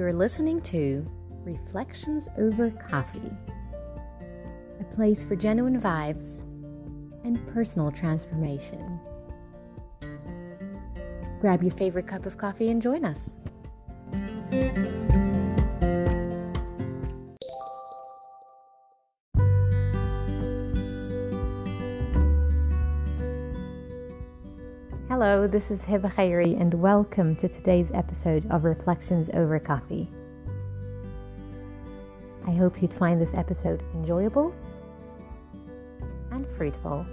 You're listening to Reflections Over Coffee, a place for genuine vibes and personal transformation. Grab your favorite cup of coffee and join us. Hello, this is Hiba Khairi, and welcome to today's episode of Reflections Over Coffee. I hope you'd find this episode enjoyable and fruitful.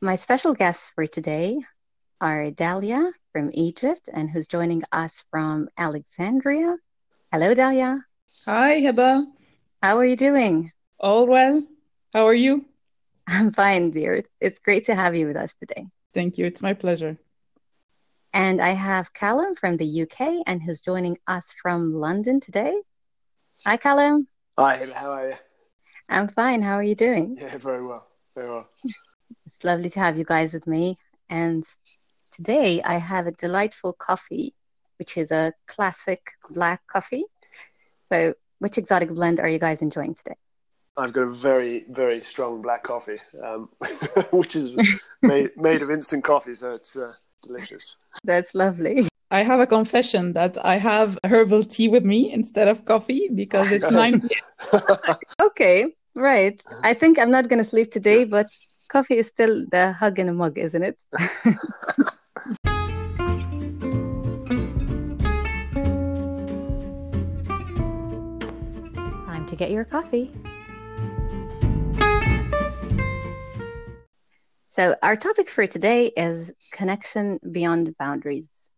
My special guests for today are Dalia from Egypt and who's joining us from Alexandria. Hello, Dalia. Hi, Hiba. How are you doing? All well. How are you? I'm fine, dear. It's great to have you with us today. Thank you. It's my pleasure. And I have Callum from the UK and who's joining us from London today. Hi, Callum. Hi, how are you? I'm fine. How are you doing? Yeah, very well. Very well. It's lovely to have you guys with me. And today I have a delightful coffee, which is a classic black coffee. So, which exotic blend are you guys enjoying today? I've got a very, very strong black coffee, um, which is made, made of instant coffee, so it's uh, delicious. That's lovely. I have a confession that I have herbal tea with me instead of coffee because it's 9 okay, right. I think I'm not going to sleep today, but coffee is still the hug in a mug, isn't it? Time to get your coffee. So, our topic for today is connection beyond boundaries.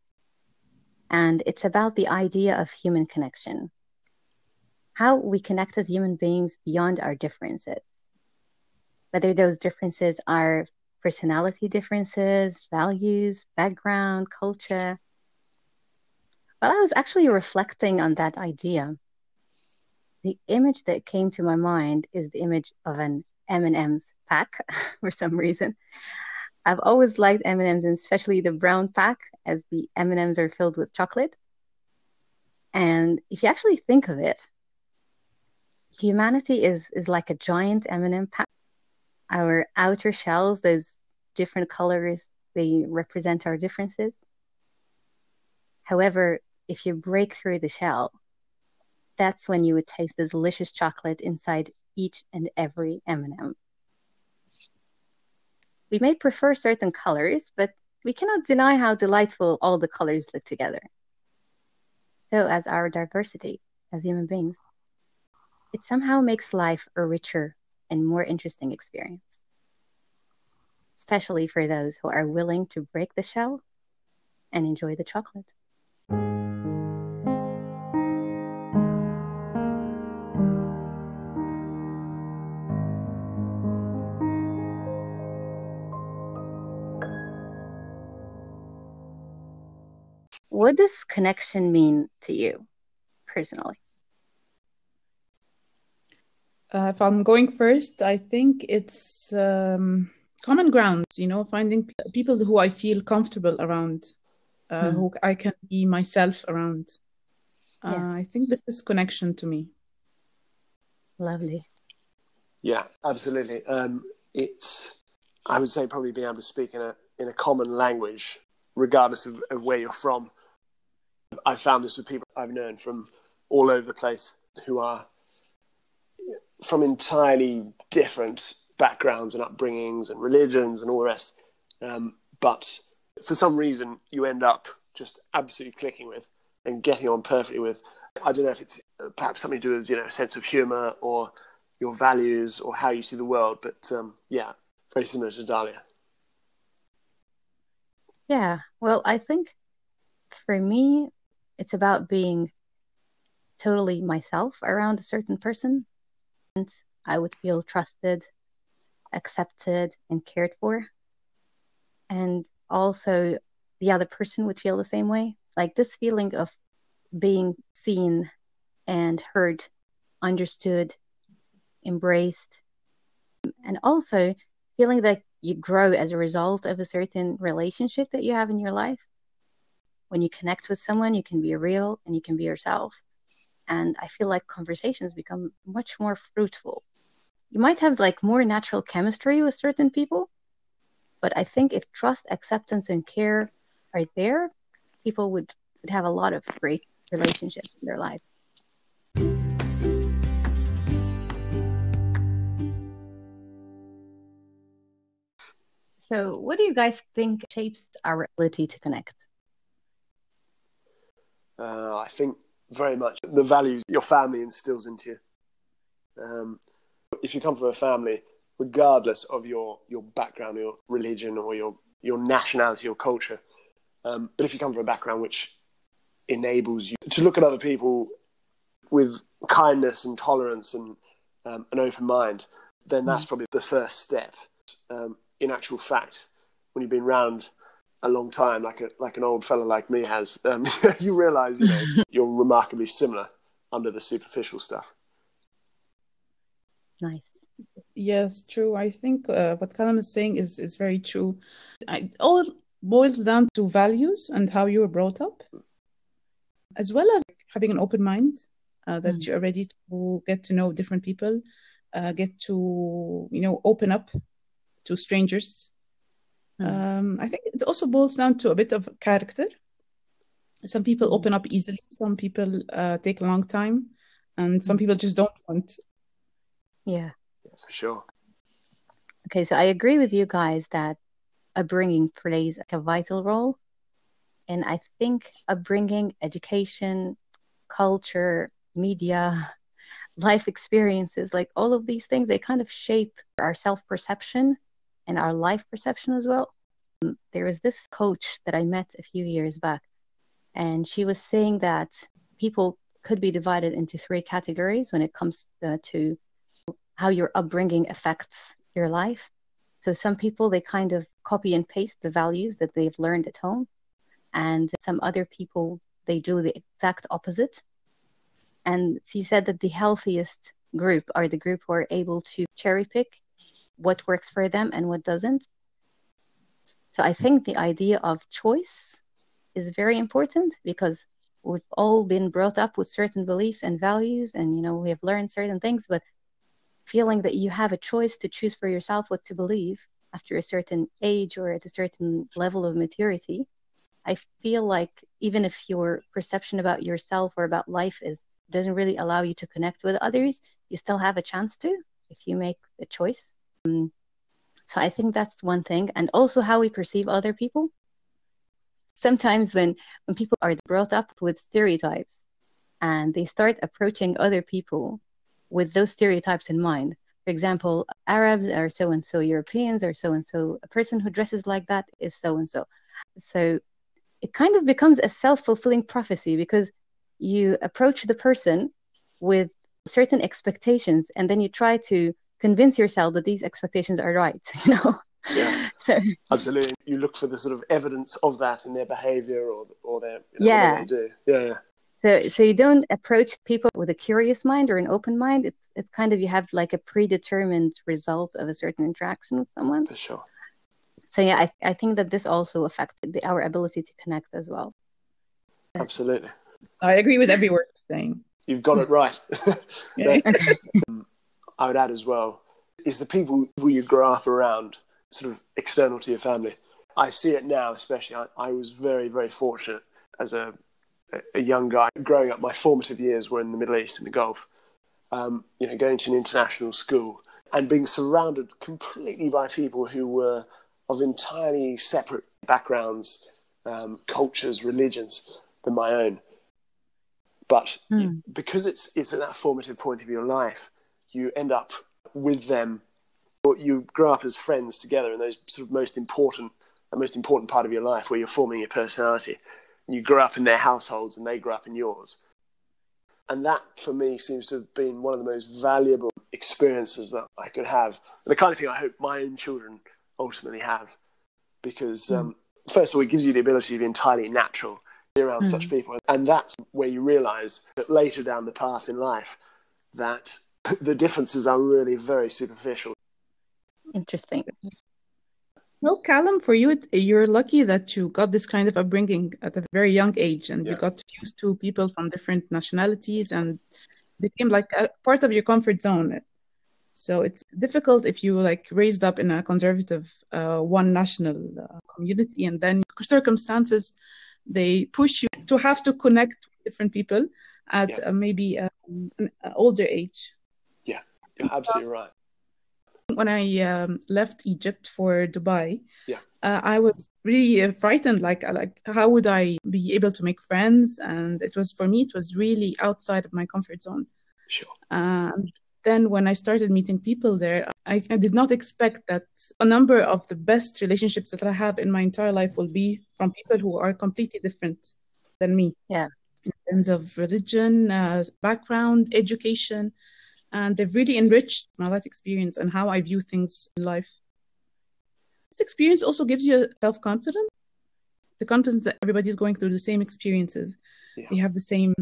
And it's about the idea of human connection, how we connect as human beings beyond our differences. Whether those differences are personality differences, values, background, culture. Well, I was actually reflecting on that idea. The image that came to my mind is the image of an M&M's pack for some reason. I've always liked M&Ms, and especially the brown pack, as the M&Ms are filled with chocolate. And if you actually think of it, humanity is is like a giant M&M pack. Our outer shells, those different colors, they represent our differences. However, if you break through the shell, that's when you would taste the delicious chocolate inside each and every M&M. We may prefer certain colors, but we cannot deny how delightful all the colors look together. So, as our diversity as human beings, it somehow makes life a richer and more interesting experience, especially for those who are willing to break the shell and enjoy the chocolate. What does connection mean to you personally? Uh, if I'm going first, I think it's um, common ground, you know, finding p- people who I feel comfortable around, uh, Hmm. who I can be myself around. Uh, I think this is connection to me. Lovely. Yeah, absolutely. Um, it's, I would say, probably being able to speak in a in a common language, regardless of, of where you're from. I found this with people I've known from all over the place who are from entirely different backgrounds and upbringings and religions and all the rest. Um, but for some reason, you end up just absolutely clicking with and getting on perfectly with. I don't know if it's uh, perhaps something to do with you know a sense of humor or your values or how you see the world, but um, yeah, very similar to Dalia. Yeah. Well, I think for me, it's about being totally myself around a certain person. And I would feel trusted, accepted, and cared for. And also, the other person would feel the same way. Like this feeling of being seen and heard, understood, embraced, and also feeling that you grow as a result of a certain relationship that you have in your life. When you connect with someone, you can be real and you can be yourself. And I feel like conversations become much more fruitful. You might have like more natural chemistry with certain people, but I think if trust, acceptance, and care are there, people would, would have a lot of great relationships in their lives. So, what do you guys think shapes our ability to connect? Uh, I think very much the values your family instills into you. Um, if you come from a family, regardless of your, your background, your religion, or your, your nationality or culture, um, but if you come from a background which enables you to look at other people with kindness and tolerance and um, an open mind, then that's mm. probably the first step. Um, in actual fact, when you've been around a long time, like a like an old fellow like me has, um, you realise you know you're remarkably similar under the superficial stuff. Nice. Yes, true. I think uh, what Callum is saying is is very true. I, all boils down to values and how you were brought up, as well as having an open mind uh, that mm. you're ready to get to know different people, uh, get to you know open up to strangers. Mm. Um, I think it also boils down to a bit of character. Some people hmm. open up easily, some people uh, take a long time, and some hmm. people just don't want. Yeah. yeah, for sure. Okay, so I agree with you guys that upbringing plays a vital role. And I think upbringing, education, culture, media, life experiences, like all of these things, they kind of shape our self perception and our life perception as well. There was this coach that I met a few years back, and she was saying that people could be divided into three categories when it comes uh, to how your upbringing affects your life. So some people they kind of copy and paste the values that they've learned at home, and some other people they do the exact opposite. And she said that the healthiest group are the group who are able to cherry pick what works for them and what doesn't. So I think the idea of choice is very important because we've all been brought up with certain beliefs and values and you know we have learned certain things but feeling that you have a choice to choose for yourself what to believe after a certain age or at a certain level of maturity i feel like even if your perception about yourself or about life is doesn't really allow you to connect with others you still have a chance to if you make a choice um, so I think that's one thing, and also how we perceive other people. Sometimes when when people are brought up with stereotypes, and they start approaching other people with those stereotypes in mind. For example, Arabs are so and so, Europeans are so and so, a person who dresses like that is so and so. So it kind of becomes a self fulfilling prophecy because you approach the person with certain expectations and then you try to convince yourself that these expectations are right you know? Yeah. So absolutely. You look for the sort of evidence of that in their behavior or or their you know, yeah. they do. Yeah so so you don't approach people with a curious mind or an open mind. It's it's kind of you have like a predetermined result of a certain interaction with someone. For sure. So yeah i, I think that this also affects the, our ability to connect as well. Absolutely. I agree with every word you're saying. You've got it right. Um, I would add as well is the people who you grow up around, sort of external to your family. I see it now, especially. I, I was very, very fortunate as a, a young guy growing up. My formative years were in the Middle East and the Gulf. Um, you know, going to an international school and being surrounded completely by people who were of entirely separate backgrounds, um, cultures, religions than my own. But mm. because it's it's at that formative point of your life, you end up with them. Or you grow up as friends together in those sort of most important, the most important part of your life where you're forming your personality. You grow up in their households and they grow up in yours. And that, for me, seems to have been one of the most valuable experiences that I could have. The kind of thing I hope my own children ultimately have. Because, mm. um, first of all, it gives you the ability to be entirely natural around mm. such people. And that's where you realize that later down the path in life, that the differences are really very superficial. Interesting. No, Callum, for you, you're lucky that you got this kind of upbringing at a very young age and yeah. you got used to people from different nationalities and became like a part of your comfort zone. So it's difficult if you like raised up in a conservative uh, one national uh, community and then circumstances they push you to have to connect with different people at yeah. uh, maybe um, an older age. Yeah, you're absolutely right. When I um, left Egypt for Dubai, yeah, uh, I was really uh, frightened. Like, uh, like how would I be able to make friends? And it was for me, it was really outside of my comfort zone. Sure. Um, then when I started meeting people there, I, I, did not expect that a number of the best relationships that I have in my entire life will be from people who are completely different than me. Yeah. In terms of religion, uh, background, education, and they've really enriched my life experience and how I view things in life. This experience also gives you self confidence, the confidence that everybody is going through the same experiences. Yeah. They have the same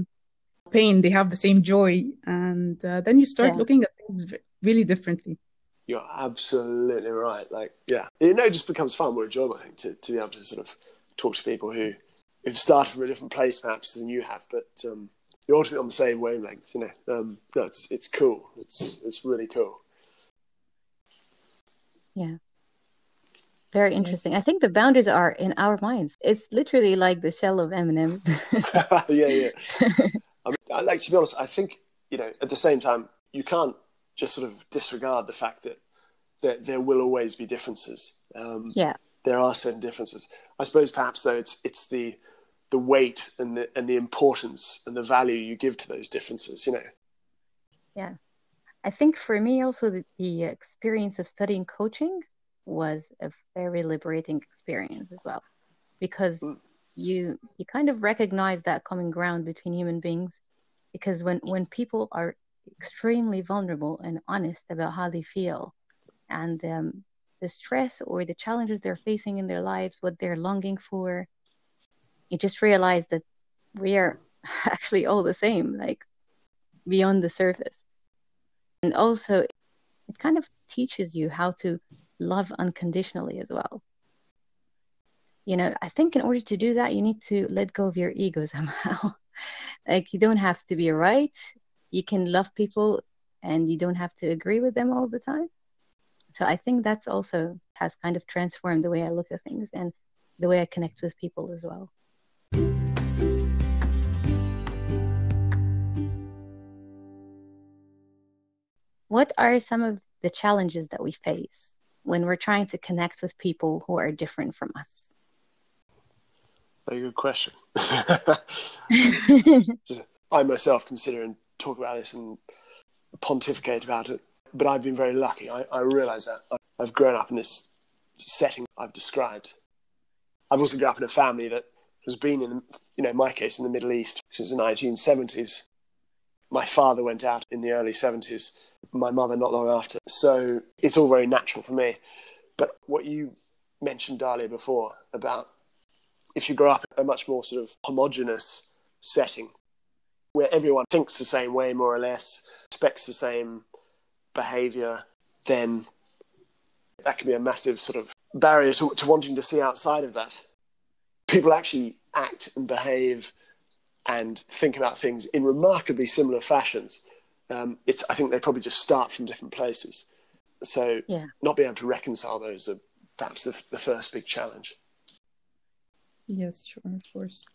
pain, they have the same joy, and uh, then you start yeah. looking at things really differently. You're absolutely right. Like, yeah, you know, it just becomes far more enjoyable, I think, to, to be able to sort of talk to people who have started from a different place, perhaps, than you have, but um, you're ultimately on the same wavelength. You know, um, no, it's it's cool. It's it's really cool. Yeah. Very interesting. I think the boundaries are in our minds. It's literally like the shell of M&M's. yeah, yeah. I, mean, I like to be honest. I think you know. At the same time, you can't just sort of disregard the fact that that there will always be differences. Um, yeah, there are certain differences. I suppose perhaps though it's it's the the weight and the and the importance and the value you give to those differences. You know. Yeah, I think for me also the, the experience of studying coaching was a very liberating experience as well, because. Mm you you kind of recognize that common ground between human beings because when when people are extremely vulnerable and honest about how they feel and um, the stress or the challenges they're facing in their lives what they're longing for you just realize that we are actually all the same like beyond the surface. And also it kind of teaches you how to love unconditionally as well. You know i think in order to do that you need to let go of your ego somehow. Like you don't have to be right. You can love people and you don't have to agree with them all the time. So i think that's also has kind of transformed the way i look at things and the way i connect with people as well what are some of the challenges that we face when we're trying to connect with people who are different from us very good question. I myself consider and talk about this and pontificate about it, but I've been very lucky. I, I realise that I've grown up in this setting I've described. I've also grown up in a family that has been in, you know, in my case, in the Middle East since the 1970s. My father went out in the early 70s, my mother not long after. So it's all very natural for me. But what you mentioned, Dalia, before about if you grow up in a much more sort of homogenous setting where everyone thinks the same way, more or less, expects the same behavior, then that can be a massive sort of barrier to, to wanting to see outside of that. People actually act and behave and think about things in remarkably similar fashions. Um, it's, I think they probably just start from different places. So, yeah. not being able to reconcile those are perhaps the, the first big challenge. Yes, sure, of course.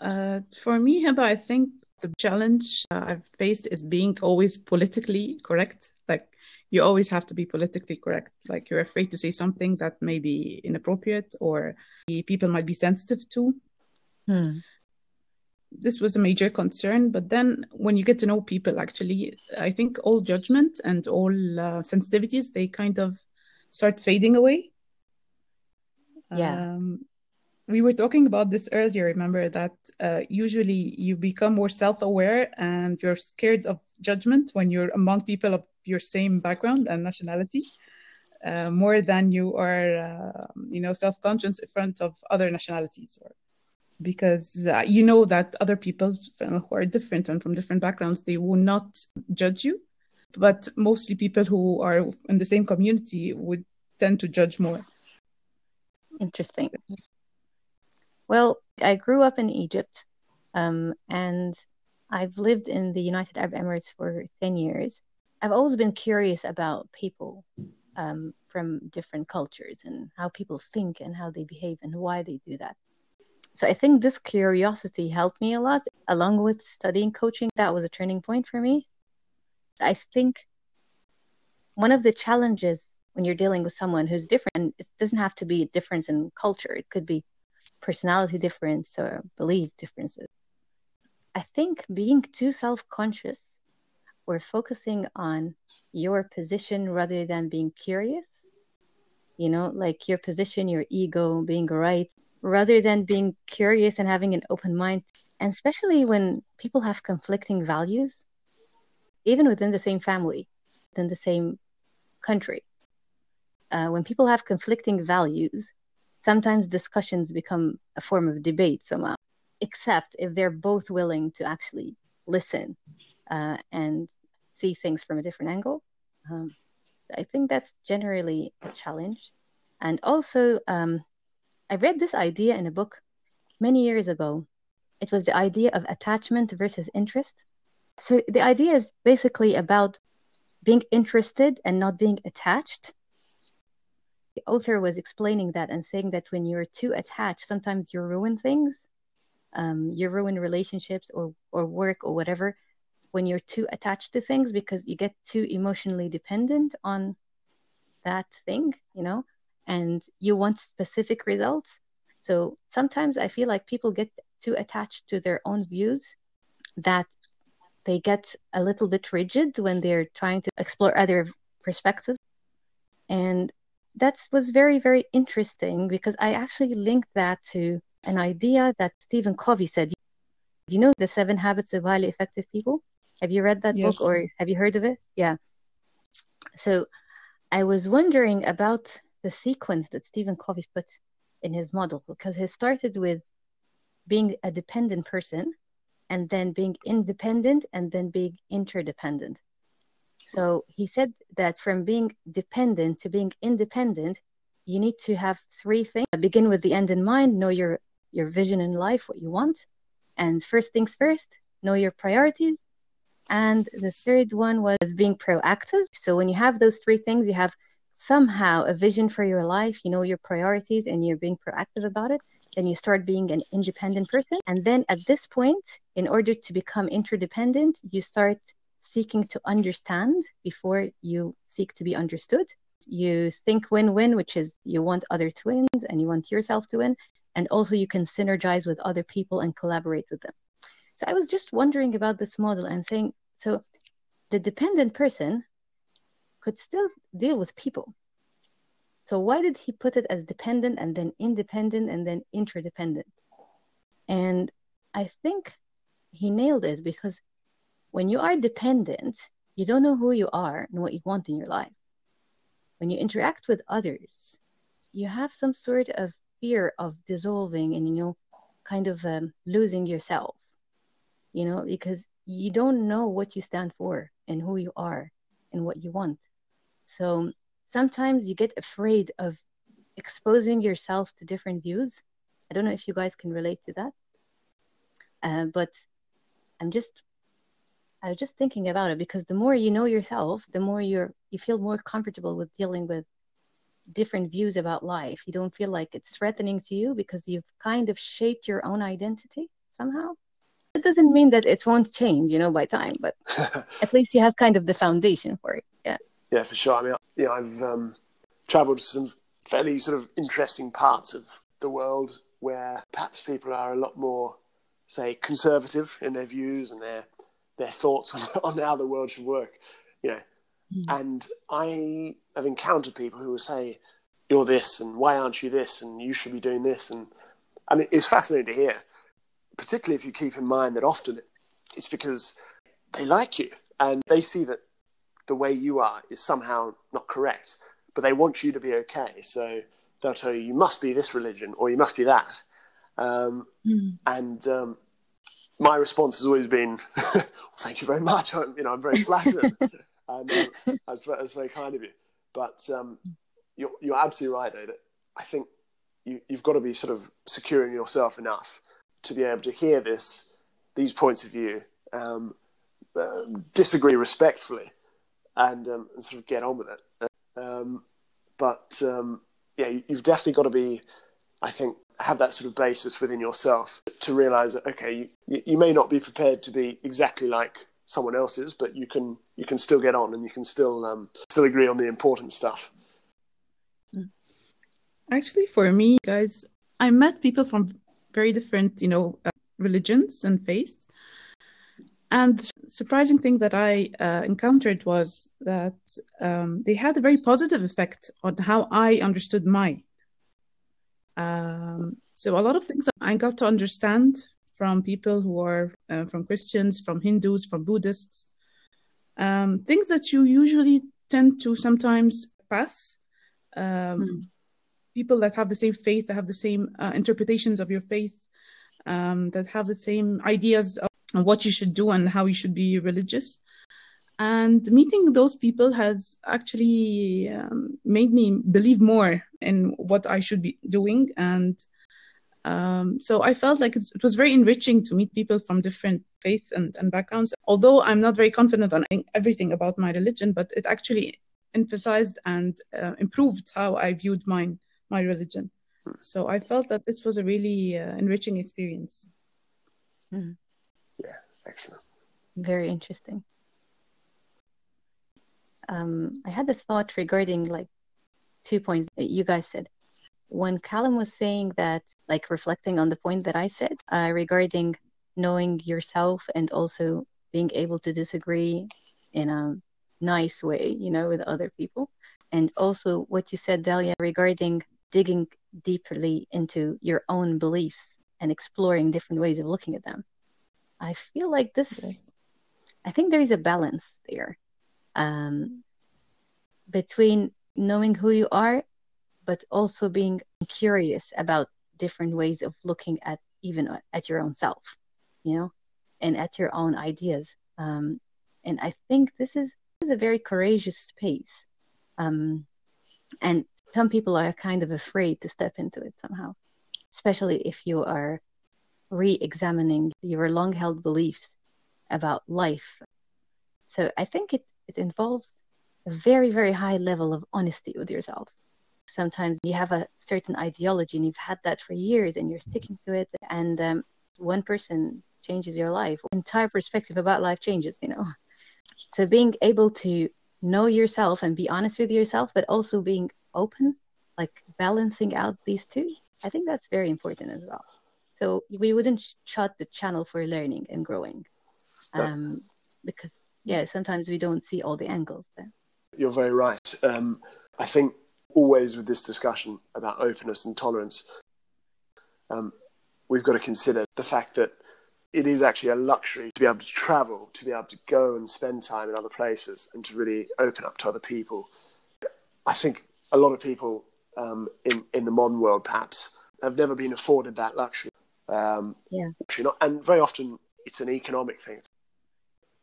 Uh, for me, Hiba, I think the challenge I've faced is being always politically correct. Like, you always have to be politically correct. Like, you're afraid to say something that may be inappropriate or people might be sensitive to. Hmm. This was a major concern. But then, when you get to know people, actually, I think all judgment and all uh, sensitivities, they kind of start fading away. Yeah. Um, we were talking about this earlier remember that uh, usually you become more self-aware and you're scared of judgment when you're among people of your same background and nationality uh, more than you are uh, you know self-conscious in front of other nationalities or because uh, you know that other people who are different and from different backgrounds they will not judge you but mostly people who are in the same community would tend to judge more Interesting. Well, I grew up in Egypt, um, and I've lived in the United Arab Emirates for 10 years. I've always been curious about people um, from different cultures and how people think and how they behave and why they do that. So I think this curiosity helped me a lot, along with studying coaching. That was a turning point for me. I think one of the challenges when you're dealing with someone who's different, and it doesn't have to be a difference in culture, it could be personality difference or belief differences. I think being too self conscious or focusing on your position rather than being curious, you know, like your position, your ego, being right, rather than being curious and having an open mind. And especially when people have conflicting values, even within the same family, within the same country. Uh, when people have conflicting values, sometimes discussions become a form of debate somehow, except if they're both willing to actually listen uh, and see things from a different angle. Um, I think that's generally a challenge. And also, um, I read this idea in a book many years ago. It was the idea of attachment versus interest. So the idea is basically about being interested and not being attached. The author was explaining that and saying that when you're too attached, sometimes you ruin things. Um, you ruin relationships or, or work or whatever when you're too attached to things because you get too emotionally dependent on that thing, you know, and you want specific results. So sometimes I feel like people get too attached to their own views that they get a little bit rigid when they're trying to explore other perspectives. And that was very, very interesting because I actually linked that to an idea that Stephen Covey said. Do you know the seven habits of highly effective people? Have you read that yes. book or have you heard of it? Yeah. So I was wondering about the sequence that Stephen Covey put in his model because he started with being a dependent person and then being independent and then being interdependent. So he said that from being dependent to being independent, you need to have three things. Begin with the end in mind, know your your vision in life, what you want. And first things first, know your priorities and the third one was being proactive. So when you have those three things, you have somehow a vision for your life, you know your priorities, and you're being proactive about it. Then you start being an independent person. And then at this point, in order to become interdependent, you start seeking to understand before you seek to be understood. You think win win, which is you want other to win and you want yourself to win. And also, you can synergize with other people and collaborate with them. So I was just wondering about this model and saying, so the dependent person could still deal with people. So why did he put it as dependent and then independent and then interdependent? And I think he nailed it because when you are dependent, you don't know who you are and what you want in your life. When you interact with others, you have some sort of fear of dissolving and you know kind of um, losing yourself you know, because you don't know what you stand for and who you are and what you want. So sometimes you get afraid of exposing yourself to different views. I don't know if you guys can relate to that. Uh, but I'm just I was just thinking about it because the more you know yourself, the more you're you feel more comfortable with dealing with different views about life. You don't feel like it's threatening to you because you've kind of shaped your own identity somehow it doesn't mean that it won't change, you know, by time, but at least you have kind of the foundation for it. Yeah. Yeah, for sure. I mean, you know, I've um, traveled to some fairly sort of interesting parts of the world where perhaps people are a lot more, say, conservative in their views and their their thoughts on, on how the world should work. You know, mm. and I have encountered people who will say, "You're this," and "Why aren't you this?" and "You should be doing this," and and it's fascinating to hear particularly if you keep in mind that often it's because they like you and they see that the way you are is somehow not correct, but they want you to be okay. So they'll tell you, you must be this religion or you must be that. Um, mm. And um, my response has always been, well, thank you very much. I'm, you know, I'm very flattered. and um, that's, that's, very kind of you. But um, you're, you're absolutely right, though, that I think you, you've got to be sort of secure in yourself enough to be able to hear this, these points of view, um, uh, disagree respectfully, and, um, and, sort of get on with it. Um, but um, yeah, you've definitely got to be, I think, have that sort of basis within yourself to realize that okay, you, you may not be prepared to be exactly like someone else's, but you can you can still get on and you can still um, still agree on the important stuff. Actually, for me, guys, I met people from very different, you know, uh, religions and faiths. And surprising thing that I uh, encountered was that um, they had a very positive effect on how I understood my. Um, so a lot of things I got to understand from people who are uh, from Christians, from Hindus, from Buddhists, um, things that you usually tend to sometimes pass. Um, hmm. People that have the same faith, that have the same uh, interpretations of your faith, um, that have the same ideas of what you should do and how you should be religious. And meeting those people has actually um, made me believe more in what I should be doing. And um, so I felt like it was very enriching to meet people from different faiths and, and backgrounds. Although I'm not very confident on everything about my religion, but it actually emphasized and uh, improved how I viewed mine, my religion. So I felt that this was a really uh, enriching experience. Mm. Excellent. Very interesting. Um, I had a thought regarding like two points that you guys said. When Callum was saying that, like reflecting on the point that I said uh, regarding knowing yourself and also being able to disagree in a nice way, you know, with other people. And also what you said, Dalia, regarding digging deeply into your own beliefs and exploring different ways of looking at them. I feel like this, yes. I think there is a balance there um, between knowing who you are, but also being curious about different ways of looking at even at your own self, you know, and at your own ideas. Um, and I think this is, this is a very courageous space. Um, and some people are kind of afraid to step into it somehow, especially if you are re examining your long held beliefs about life. So I think it, it involves a very, very high level of honesty with yourself. Sometimes you have a certain ideology and you've had that for years and you're sticking to it, and um, one person changes your life, entire perspective about life changes, you know. So being able to know yourself and be honest with yourself, but also being open, like balancing out these two, I think that's very important as well. So we wouldn't shut the channel for learning and growing, um, because yeah, sometimes we don't see all the angles there. You're very right. Um, I think always with this discussion about openness and tolerance, um, we've got to consider the fact that it is actually a luxury to be able to travel, to be able to go and spend time in other places, and to really open up to other people. I think a lot of people um, in in the modern world, perhaps, have never been afforded that luxury. Um, yeah. Not, and very often it's an economic thing.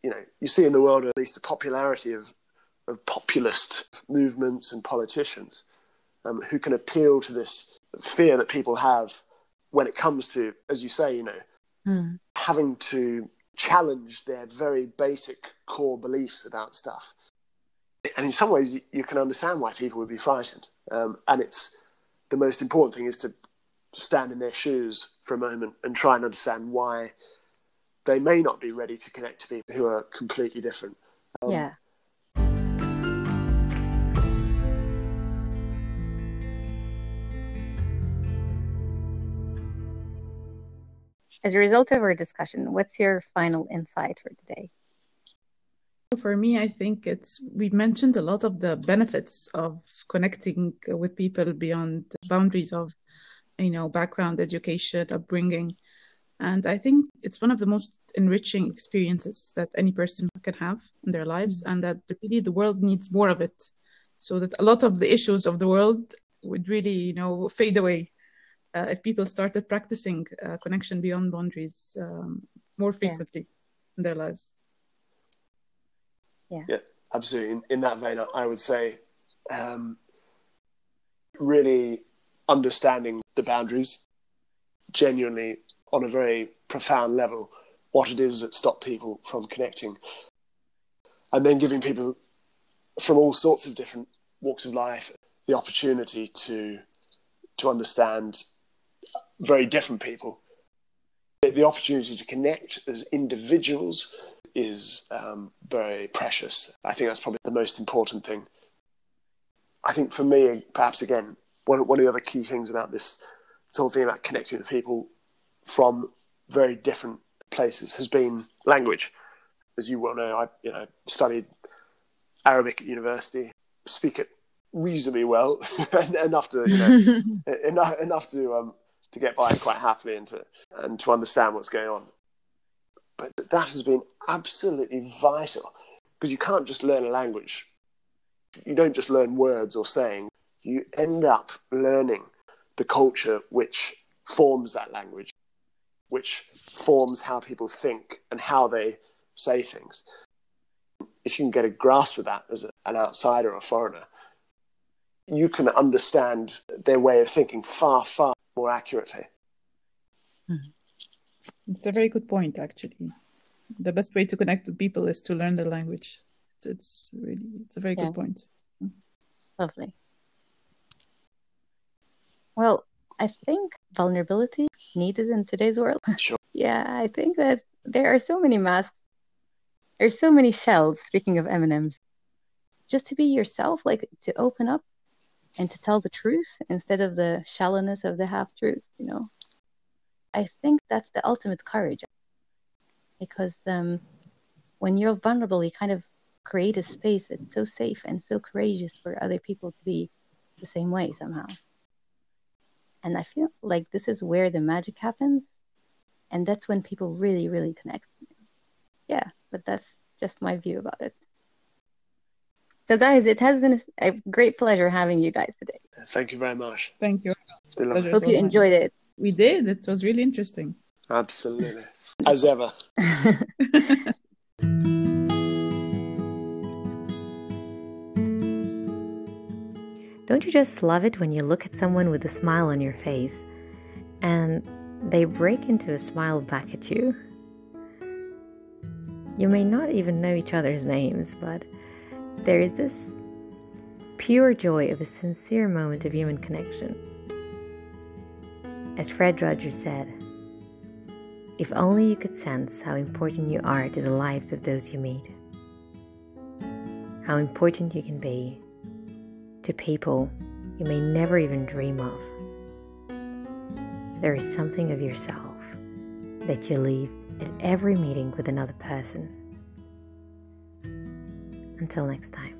You know, you see in the world at least the popularity of of populist movements and politicians um, who can appeal to this fear that people have when it comes to, as you say, you know, mm. having to challenge their very basic core beliefs about stuff and in some ways, you, you can understand why people would be frightened. Um, and it's the most important thing is to stand in their shoes for a moment and try and understand why they may not be ready to connect to people who are completely different. Um, yeah. As a result of our discussion, what's your final insight for today? For me, I think it's we've mentioned a lot of the benefits of connecting with people beyond boundaries of, you know, background, education, upbringing, and I think it's one of the most enriching experiences that any person can have in their lives, mm-hmm. and that really the world needs more of it, so that a lot of the issues of the world would really, you know, fade away uh, if people started practicing uh, connection beyond boundaries um, more frequently yeah. in their lives. Yeah. Yeah, absolutely. In, in that vein, I would say um, really understanding the boundaries, genuinely on a very profound level, what it is that stop people from connecting, and then giving people from all sorts of different walks of life the opportunity to to understand very different people. The opportunity to connect as individuals is um, very precious. I think that's probably the most important thing. I think for me, perhaps again, one, one of the other key things about this, this whole thing about connecting with people from very different places has been language. As you well know, I you know studied Arabic at university, speak it reasonably well, enough to you know, enough enough to um, to get by quite happily and to and to understand what's going on. But that has been absolutely vital because you can't just learn a language. You don't just learn words or saying. You end up learning the culture which forms that language, which forms how people think and how they say things. If you can get a grasp of that as an outsider or a foreigner, you can understand their way of thinking far, far more accurately. Mm-hmm. It's a very good point, actually. The best way to connect with people is to learn the language. It's, it's really, it's a very yeah. good point. Lovely. Well, I think vulnerability needed in today's world. Sure. yeah, I think that there are so many masks. There's so many shells. Speaking of M&Ms, just to be yourself, like to open up and to tell the truth instead of the shallowness of the half truth, you know. I think that's the ultimate courage because um, when you're vulnerable, you kind of create a space that's so safe and so courageous for other people to be the same way somehow. And I feel like this is where the magic happens. And that's when people really, really connect. Yeah, but that's just my view about it. So, guys, it has been a great pleasure having you guys today. Thank you very much. Thank you. It's been Hope you enjoyed it. We did. It was really interesting. Absolutely. As ever. Don't you just love it when you look at someone with a smile on your face and they break into a smile back at you? You may not even know each other's names, but there is this pure joy of a sincere moment of human connection. As Fred Rogers said, if only you could sense how important you are to the lives of those you meet, how important you can be to people you may never even dream of. There is something of yourself that you leave at every meeting with another person. Until next time.